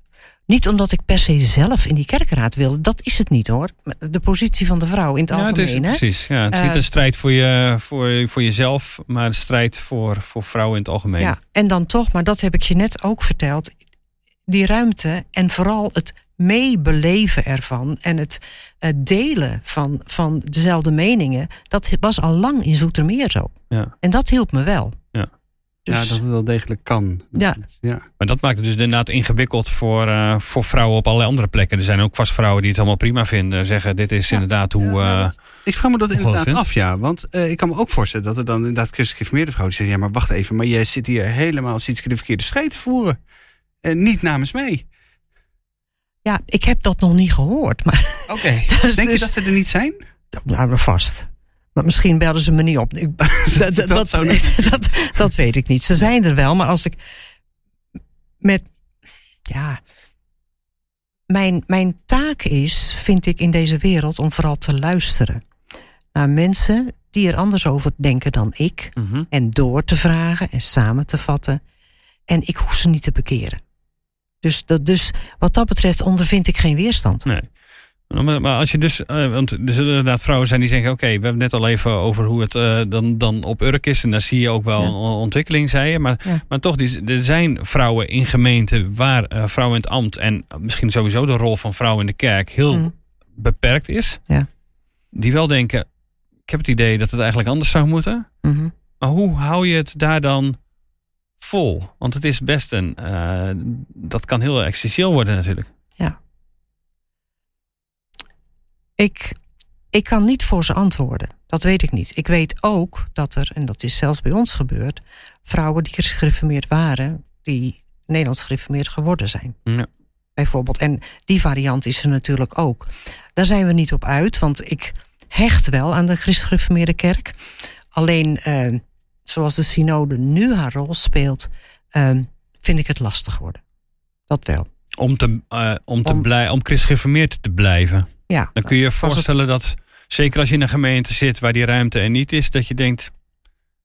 Speaker 4: Niet omdat ik per se zelf in die kerkenraad wilde. Dat is het niet hoor. De positie van de vrouw in het
Speaker 2: ja, het
Speaker 4: algemeen.
Speaker 2: is,
Speaker 4: hè?
Speaker 2: precies. Ja, het is
Speaker 4: Eh,
Speaker 2: niet een strijd voor, je, voor, voor jezelf, maar een strijd voor, voor vrouwen in het algemeen.
Speaker 4: Ja, en dan toch, maar dat heb ik je net ook verteld. Die ruimte en vooral het meebeleven ervan en het eh, delen van, van dezelfde meningen, dat was al lang in Zoetermeer zo.
Speaker 2: Ja.
Speaker 4: En dat hielp me wel.
Speaker 2: Ja.
Speaker 4: Dus,
Speaker 3: ja, dat het wel degelijk kan.
Speaker 4: Ja.
Speaker 3: ja.
Speaker 2: Maar dat maakt het dus inderdaad ingewikkeld voor, eh, voor vrouwen op allerlei andere plekken. Er zijn ook vast vrouwen die het allemaal prima vinden. Zeggen, dit is
Speaker 4: Ja.
Speaker 2: inderdaad hoe...
Speaker 3: Ja,
Speaker 2: eh,
Speaker 3: dat- Ik vraag me dat inderdaad af, ja. Want eh, ik kan me ook voorstellen dat er dan inderdaad christelijk geïnformeerde vrouwen die zeggen... ja, maar wacht even, maar jij zit hier helemaal Sietske de verkeerde strijd te voeren. En niet namens mij.
Speaker 4: ja, ik heb dat nog niet gehoord. Maar,
Speaker 3: Oké.
Speaker 4: dus,
Speaker 3: Denk je
Speaker 4: dus-
Speaker 3: dat ze er niet zijn?
Speaker 4: Nou, vast. Maar misschien belden ze me niet op. Ik- dat, dat, dat,
Speaker 3: zou niet-
Speaker 4: dat, dat weet ik niet. Ze zijn er wel, maar als ik met. Ja. Mijn, mijn taak is, vind ik in deze wereld, om vooral te luisteren naar mensen die er anders over denken dan ik. En door te vragen en samen te vatten. En ik hoef ze niet te bekeren. Dus, dat, dus wat dat betreft ondervind ik geen weerstand.
Speaker 2: Nee. Maar, maar als je dus, eh, want er zullen inderdaad vrouwen zijn die zeggen: Oké, we hebben net al even over hoe het eh, dan, dan op Urk is. En daar zie je ook wel
Speaker 4: Ja.
Speaker 2: een ontwikkeling, zei je. Maar,
Speaker 4: Ja.
Speaker 2: maar toch, die, er zijn vrouwen in gemeenten waar eh, vrouwen in het ambt en misschien sowieso de rol van vrouwen in de kerk heel
Speaker 4: Mm.
Speaker 2: beperkt is.
Speaker 4: Ja.
Speaker 2: Die wel denken: Ik heb het idee dat het eigenlijk anders zou moeten.
Speaker 4: Mhm.
Speaker 2: Maar hoe hou je het daar dan vol? Want het is best een. dat kan heel existentieel worden, natuurlijk.
Speaker 4: Ik, ik kan niet voor ze antwoorden. Dat weet ik niet. Ik weet ook dat er, en dat is zelfs bij ons gebeurd, vrouwen die gereformeerd waren, die Nederlands gereformeerd geworden zijn.
Speaker 2: Ja.
Speaker 4: Bijvoorbeeld. En die variant is er natuurlijk ook. Daar zijn we niet op uit, want ik hecht wel aan de christelijk kerk. Alleen, eh, zoals de synode nu haar rol speelt, eh, vind ik het lastig worden. Dat wel.
Speaker 2: Om, te, eh, om, te
Speaker 4: Om-
Speaker 2: blij, om christgeformeerd te blijven.
Speaker 4: Ja,
Speaker 2: Dan kun je je voorstellen dat, zeker als je in een gemeente zit waar die ruimte er niet is, dat je denkt,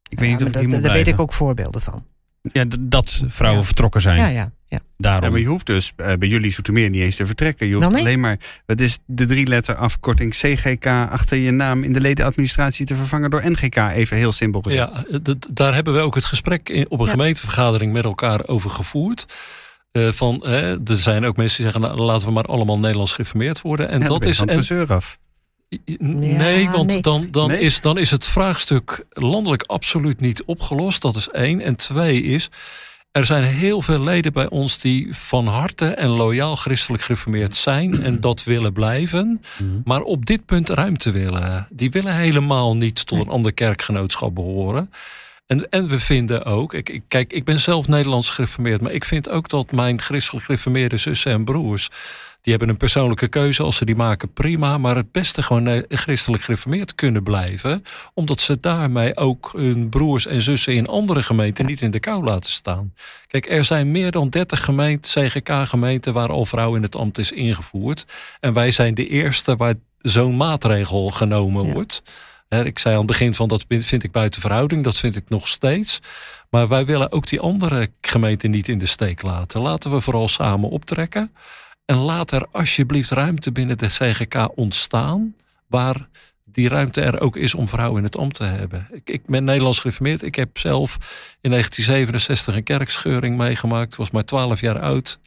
Speaker 2: ik weet
Speaker 4: Ja,
Speaker 2: niet of
Speaker 4: maar
Speaker 2: ik hier
Speaker 4: dat-
Speaker 2: moet
Speaker 4: daar weet ik ook voorbeelden van.
Speaker 2: Ja, dat vrouwen
Speaker 4: Ja.
Speaker 2: vertrokken zijn.
Speaker 4: Ja, ja, ja.
Speaker 2: Daarom.
Speaker 3: Ja, maar je hoeft dus eh, bij jullie Zoetermeer niet eens te vertrekken. Je hoeft
Speaker 4: nee.
Speaker 3: alleen maar, het is de drie letter afkorting CGK achter je naam in de ledenadministratie te vervangen door NGK. Even heel simpel gezegd.
Speaker 5: Ja, daar hebben we ook het gesprek in, op een
Speaker 4: Ja.
Speaker 5: gemeentevergadering met elkaar over gevoerd. Eh, van, hè, er zijn ook mensen die zeggen, nou, laten we maar allemaal Nederlands gereformeerd worden. En
Speaker 3: Ja,
Speaker 5: dat is.
Speaker 3: van
Speaker 5: En,
Speaker 3: af.
Speaker 5: nee, want
Speaker 4: nee.
Speaker 5: Dan, dan,
Speaker 3: Nee?
Speaker 5: Is, dan is het vraagstuk landelijk absoluut niet opgelost. Dat is één. En twee is, er zijn heel veel leden bij ons die van harte en loyaal christelijk gereformeerd zijn en dat willen blijven. Maar op dit punt ruimte willen. Die willen helemaal niet tot een ander kerkgenootschap behoren. En, en we vinden ook, ik, ik, kijk, ik ben zelf Nederlands gereformeerd, maar ik vind ook dat mijn christelijk gereformeerde zussen en broers, die hebben een persoonlijke keuze als ze die maken, prima, maar het beste gewoon eh, christelijk gereformeerd kunnen blijven, omdat ze daarmee ook hun broers en zussen in andere gemeenten niet in de kou laten staan. Kijk, er zijn meer dan 30 gemeenten, CGK-gemeenten, waar al vrouw in het ambt is ingevoerd. En wij zijn de eerste waar zo'n maatregel genomen
Speaker 4: Ja.
Speaker 5: wordt. Hè, Ik zei aan het begin van dat vind ik buiten verhouding, dat vind ik nog steeds. Maar wij willen ook die andere gemeenten niet in de steek laten. Laten we vooral samen optrekken. En laat er alsjeblieft ruimte binnen de CGK ontstaan. Waar die ruimte er ook is om vrouwen in het ambt te hebben. Ik, ik ben Nederlands gereformeerd. Ik heb zelf in 1967 een kerkscheuring meegemaakt. Was maar 12 jaar oud.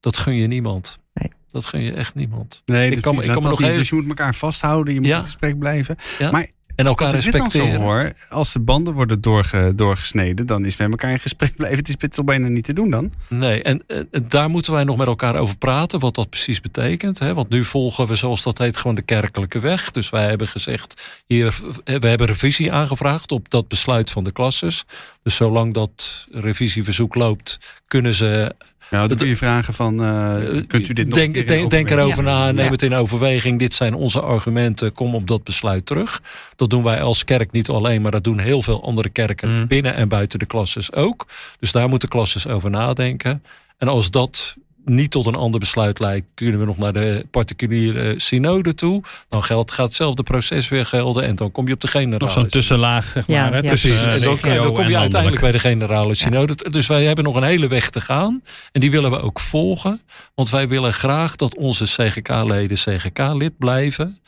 Speaker 5: Dat gun je niemand.
Speaker 4: Nee.
Speaker 5: Dat gun je echt niemand.
Speaker 3: Nee,
Speaker 5: Ik
Speaker 3: dus,
Speaker 5: kan ik kan me nog
Speaker 3: niet.
Speaker 5: heel-
Speaker 3: dus je moet elkaar vasthouden, je moet
Speaker 5: Ja.
Speaker 3: in gesprek blijven.
Speaker 5: Ja?
Speaker 3: Maar
Speaker 5: En elkaar
Speaker 3: als ik dit dan zo
Speaker 5: respecteren.
Speaker 3: hoor, als de banden worden doorge, doorgesneden, dan is met elkaar in gesprek blijven. Het is bijna niet te doen dan.
Speaker 5: Nee, en eh, daar moeten wij nog met elkaar over praten, wat dat precies betekent. Hè? Want nu volgen we, zoals dat heet, gewoon de kerkelijke weg. Dus wij hebben gezegd, hier, we hebben revisie aangevraagd op dat besluit van de klasses. Dus zolang dat revisieverzoek loopt, kunnen ze
Speaker 3: Nou, dan kun je vragen van, uh, kunt u dit nog
Speaker 5: denk, denk, denk erover na, neem
Speaker 4: Ja.
Speaker 5: het in overweging. Dit zijn onze argumenten, kom op dat besluit terug. Dat doen wij als kerk niet alleen, maar dat doen heel veel andere kerken
Speaker 2: Mm.
Speaker 5: binnen en buiten de klasses ook. Dus daar moeten klasses over nadenken. En als dat niet tot een ander besluit leidt, kunnen we nog naar de particuliere synode toe. Dan geldt, gaat hetzelfde proces weer gelden en dan kom je op de generale.
Speaker 2: Nog zo'n tussenlaag, zeg
Speaker 4: Ja,
Speaker 2: maar. hè,
Speaker 4: ja,
Speaker 2: tussen,
Speaker 5: Precies,
Speaker 2: eh,
Speaker 5: en dan,
Speaker 2: regio
Speaker 5: en dan kom je uiteindelijk bij de generale synode. Dus wij hebben nog een hele weg te gaan. En die willen we ook volgen. Want wij willen graag dat onze CGK-leden CGK-lid blijven.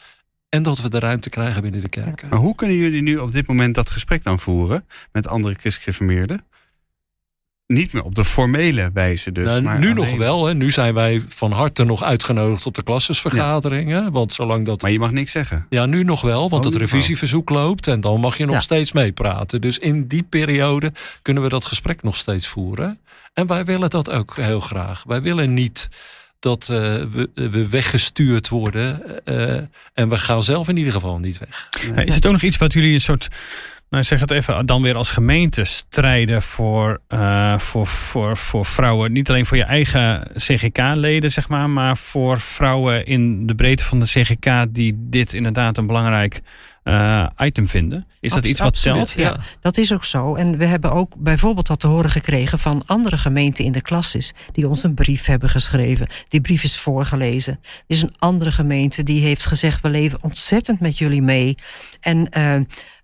Speaker 5: En dat we de ruimte krijgen binnen de kerken.
Speaker 3: Maar hoe kunnen jullie nu op dit moment dat gesprek dan voeren met andere christgeformeerden? Niet meer op de formele wijze dus.
Speaker 5: Nou,
Speaker 3: maar
Speaker 5: nu
Speaker 3: alleen-
Speaker 5: nog wel. Hè. Nu zijn wij van harte nog uitgenodigd op de klassesvergaderingen. Want zolang dat...
Speaker 3: Maar je mag niks zeggen.
Speaker 5: Ja, nu nog wel, want
Speaker 3: Oh,
Speaker 5: het revisieverzoek loopt en dan mag je nog
Speaker 4: Ja.
Speaker 5: steeds meepraten. Dus in die periode kunnen we dat gesprek nog steeds voeren. En wij willen dat ook heel graag. Wij willen niet dat eh, we, we weggestuurd worden. eh, en we gaan zelf in ieder geval niet weg.
Speaker 2: Ja, is het ook nog iets wat jullie een soort, nou zeg het even, dan weer als gemeente strijden voor, eh, voor, voor, voor vrouwen? Niet alleen voor je eigen CGK-leden, zeg maar, maar voor vrouwen in de breedte van de CGK die dit inderdaad een belangrijk eh, item vinden. Is dat iets wat telt?
Speaker 4: Ja, dat is ook zo. En we hebben ook bijvoorbeeld dat te horen gekregen van andere gemeenten in de klasses. Die ons een brief hebben geschreven. Die brief is voorgelezen. Er is een andere gemeente die heeft gezegd: We leven ontzettend met jullie mee. En eh,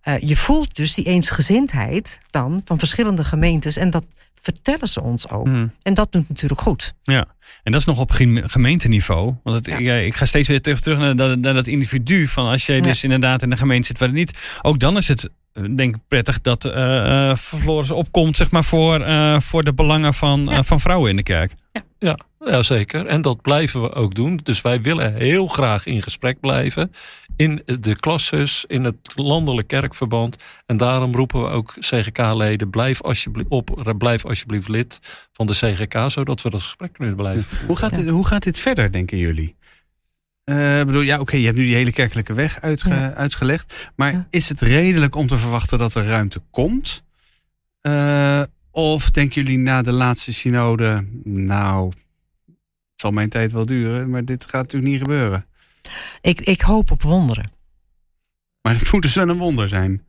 Speaker 4: eh, je voelt dus die eensgezindheid dan van verschillende gemeentes. En dat vertellen ze ons ook.
Speaker 2: Hmm.
Speaker 4: En dat doet natuurlijk goed.
Speaker 2: Ja, en dat is nog op geme- gemeenteniveau. Want het,
Speaker 4: Ja.
Speaker 2: ik, ik ga steeds weer terug, terug naar, dat, naar dat individu. Van als je dus inderdaad in de gemeente zit waar het niet. Ook dan is het denk ik prettig dat eh eh, Floris opkomt zeg maar, voor, eh, voor de belangen van, eh, van vrouwen in de kerk.
Speaker 5: Ja, ja, zeker. En dat blijven we ook doen. Dus wij willen heel graag in gesprek blijven. In de klasses, in het landelijk kerkverband. En daarom roepen we ook CGK-leden: blijf alsjeblieft op, blijf alsjeblieft lid van de CGK, zodat we dat gesprek kunnen blijven.
Speaker 3: Hoe gaat,
Speaker 4: Ja.
Speaker 3: dit, hoe gaat dit verder, denken jullie? Ik bedoel, ja, oké, je hebt nu die hele kerkelijke weg uitge-
Speaker 4: Ja.
Speaker 3: uitgelegd. Maar
Speaker 4: Ja.
Speaker 3: is het redelijk om te verwachten dat er ruimte komt? Eh, of denken jullie na de laatste synode, nou, het zal mijn tijd wel duren, maar dit gaat natuurlijk niet gebeuren.
Speaker 4: Ik, ik hoop op wonderen.
Speaker 3: Maar het moet dus wel een wonder zijn.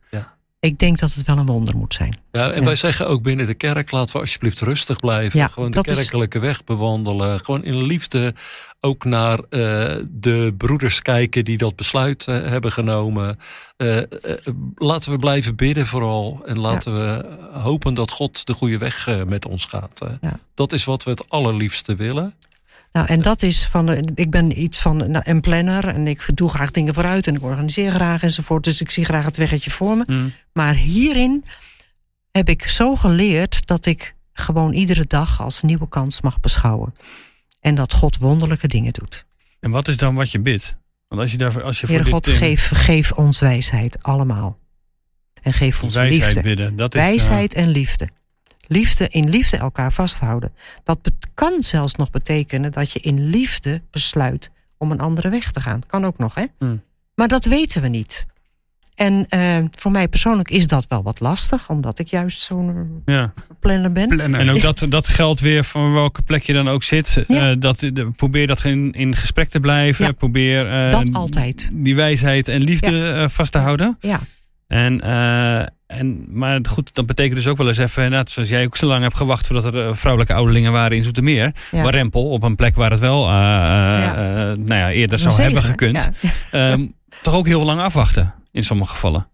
Speaker 4: Ik denk dat het wel een wonder moet zijn.
Speaker 5: Ja, en
Speaker 4: Ja.
Speaker 5: wij zeggen ook binnen de kerk: laten we alsjeblieft rustig blijven.
Speaker 4: Ja,
Speaker 5: gewoon de
Speaker 4: is-
Speaker 5: kerkelijke weg bewandelen. Gewoon in liefde ook naar eh, de broeders kijken die dat besluit eh, hebben genomen. Eh, laten we blijven bidden vooral. En laten we hopen dat God de goede weg met ons gaat. Dat is wat we het allerliefste willen.
Speaker 4: Nou, en dat is van. Ik ben iets van nou, een planner en ik doe graag dingen vooruit en ik organiseer graag enzovoort. Dus ik zie graag het weggetje voor me. Maar hierin heb ik zo geleerd dat ik gewoon iedere dag als nieuwe kans mag beschouwen. En dat God wonderlijke dingen doet.
Speaker 2: En wat is dan wat je bidt? Want als je, daar, als je voor
Speaker 4: Heer
Speaker 2: dit
Speaker 4: God,
Speaker 2: ding
Speaker 4: geef, geef ons wijsheid allemaal. En geef ons
Speaker 2: wijsheid
Speaker 4: liefde.
Speaker 2: bidden, dat is, eh,
Speaker 4: Wijsheid en liefde. Liefde in liefde elkaar vasthouden. Dat bet- kan zelfs nog betekenen dat je in liefde besluit om een andere weg te gaan. Kan ook nog, hè?
Speaker 2: Hmm.
Speaker 4: Maar dat weten we niet. En eh, voor mij persoonlijk is dat wel wat lastig, omdat ik juist zo'n
Speaker 2: ja.
Speaker 4: planner ben.
Speaker 3: Planner.
Speaker 2: En ook dat, dat geldt weer van welke plek je dan ook zit.
Speaker 4: Ja.
Speaker 2: Eh, dat, de, probeer dat in, in gesprek te blijven.
Speaker 4: Ja.
Speaker 2: Probeer eh,
Speaker 4: Dat altijd.
Speaker 2: die wijsheid en liefde eh, vast te houden.
Speaker 4: Ja,
Speaker 2: En, eh, en, maar goed, dat betekent dus ook wel eens even, net zoals jij ook zo lang hebt gewacht voordat er eh, vrouwelijke ouderlingen waren in Zoetermeer.
Speaker 4: ja.
Speaker 2: Maar Rempel, op een plek waar het wel eh, eh,
Speaker 4: Ja.
Speaker 2: nou ja, eerder zou hebben gekund.
Speaker 4: Ja.
Speaker 2: Ehm, toch ook heel lang afwachten in sommige gevallen.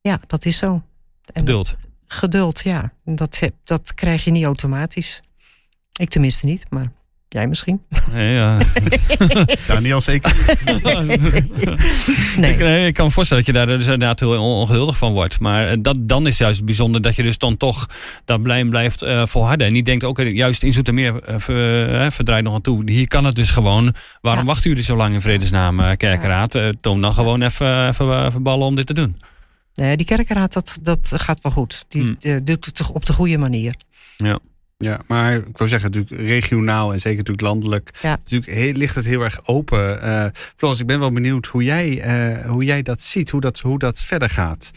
Speaker 4: ja, dat is zo. En
Speaker 2: Geduld.
Speaker 4: Geduld, ja. Dat, dat krijg je niet automatisch. Ik tenminste niet, maar jij misschien.
Speaker 2: Nee, ja.
Speaker 3: Daniel zeker.
Speaker 4: Nee.
Speaker 2: Ik, nee, ik kan me voorstellen dat je daar dus inderdaad heel on- ongeduldig van wordt. Maar eh, dat, dan is juist bijzonder dat je dus dan toch dat blij blijft eh, volharden. En die denkt ook eh, juist in Zoetermeer, uh, ver, verdraait nog aan toe. Hier kan het dus gewoon. Waarom
Speaker 4: Ja.
Speaker 2: wachten jullie zo lang in vredesnaam, kerkenraad? Toon dan gewoon even, even, even ballen om dit te doen.
Speaker 4: Nee, die kerkenraad, dat, dat gaat wel goed. Die
Speaker 2: Hmm.
Speaker 4: doet het op de goede manier.
Speaker 3: Ja, maar ik wil zeggen, natuurlijk regionaal en zeker natuurlijk landelijk,
Speaker 4: Ja.
Speaker 3: natuurlijk heel, ligt het heel erg open. Eh Floris, ik ben wel benieuwd hoe jij, eh, hoe jij dat ziet, hoe dat, hoe dat verder gaat.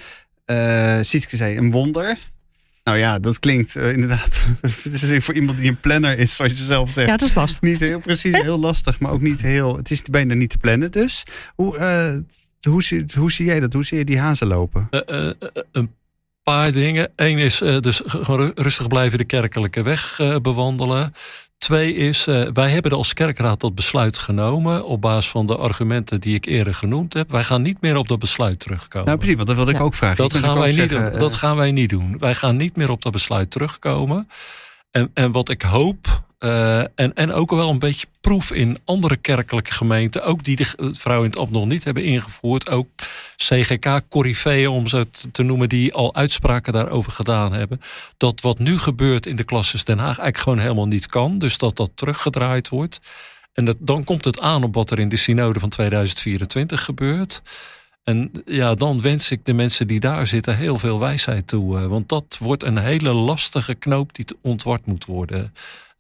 Speaker 3: Eh Sietske zei een wonder. Nou ja, dat klinkt uh, inderdaad. Voor iemand die een planner is, zoals je zelf zegt.
Speaker 4: Ja, dat is lastig.
Speaker 3: Niet heel precies, heel lastig, maar ook niet heel. Het is bijna niet te plannen. Dus hoe, uh, hoe, zie, hoe zie jij dat? Hoe zie je die hazen lopen?
Speaker 5: Uh, een paar dingen. Eén is dus gewoon rustig blijven de kerkelijke weg bewandelen. Twee is, uh, wij hebben als kerkraad dat besluit genomen op basis van de argumenten die ik eerder genoemd heb. Wij gaan niet meer op dat besluit terugkomen.
Speaker 3: Nou precies, want dat wilde ik ook vragen.
Speaker 5: Dat, gaan wij, niet,
Speaker 3: zeggen,
Speaker 5: dat gaan wij niet doen. Wij gaan niet meer op dat besluit terugkomen. En, en wat ik hoop, uh, en, en ook wel een beetje proef in andere kerkelijke gemeenten, ook die de vrouw in het ambt nog niet hebben ingevoerd, ook CGK-corifeeën, om ze te noemen, die al uitspraken daarover gedaan hebben, dat wat nu gebeurt in de klasses Den Haag eigenlijk gewoon helemaal niet kan, dus dat dat teruggedraaid wordt. En dat, dan komt het aan op wat er in de synode van 2024 gebeurt. En ja, dan wens ik de mensen die daar zitten heel veel wijsheid toe. Eh, want dat wordt een hele lastige knoop die ontward moet worden.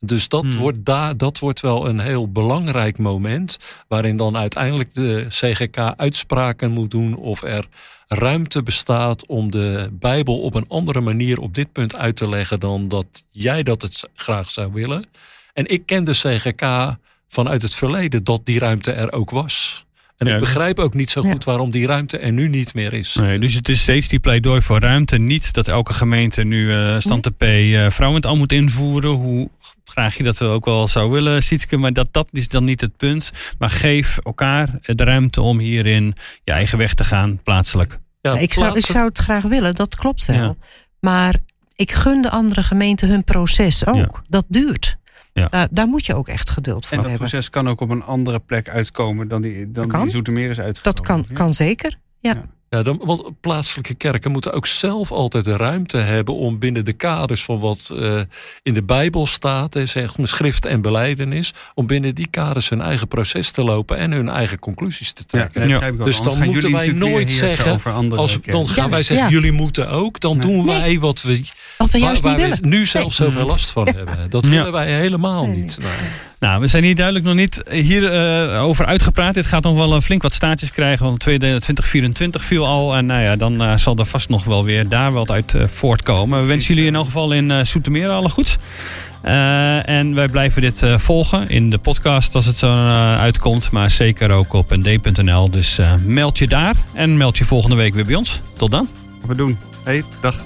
Speaker 5: Dus dat, hmm. wordt daar, dat wordt wel een heel belangrijk moment. Waarin dan uiteindelijk de CGK uitspraken moet doen of er ruimte bestaat om de Bijbel op een andere manier op dit punt uit te leggen dan dat jij dat het graag zou willen. En ik ken de CGK vanuit het verleden dat die ruimte er ook was. En ik dus- begrijp ook niet zo goed waarom die ruimte er nu niet meer is.
Speaker 2: Nee, dus het is steeds die pleidooi voor ruimte. Niet dat elke gemeente nu uh, stand P uh, vrouwen het al moet invoeren. Hoe graag je dat we ook wel zou willen, Sietske. Maar dat, dat is dan niet het punt. Maar geef elkaar de ruimte om hierin je eigen weg te gaan, plaatselijk.
Speaker 4: Ja, ik, zou, ik zou het graag willen, dat klopt wel. Maar ik gun de andere gemeenten hun proces ook. Dat duurt. Ja. Daar, daar, moet je ook echt geduld voor
Speaker 3: hebben.
Speaker 4: En
Speaker 3: dat proces kan ook op een andere plek uitkomen dan die, dan die Zoetermeer is uitgekomen.
Speaker 4: Dat kan, kan zeker, ja.
Speaker 5: Ja, dan, want plaatselijke kerken moeten ook zelf altijd de ruimte hebben om binnen de kaders van wat uh, in de Bijbel staat, zegt me schrift en beleidenis, om binnen die kaders hun eigen proces te lopen en hun eigen conclusies te trekken.
Speaker 3: Ja, Dus dan moeten wij nooit zeggen, als,
Speaker 5: dan gaan wij zeggen, jullie moeten ook, dan doen wij wat we,
Speaker 4: waar, waar we
Speaker 5: nu zelf zoveel last van hebben. Dat willen wij helemaal niet. Nee.
Speaker 2: Nou, we zijn hier duidelijk nog niet hierover uh, over uitgepraat. Dit gaat nog wel flink wat staartjes krijgen. Want 2024 viel al. En nou ja, dan zal er vast nog wel weer daar wat uit voortkomen. We wensen jullie in elk geval in Soetermeer alle goeds. en wij blijven dit volgen in de podcast als het zo uitkomt. Maar zeker ook op nd.nl. Dus meld je daar. En meld je volgende week weer bij ons. Tot dan.
Speaker 3: We doen. Hey, dag.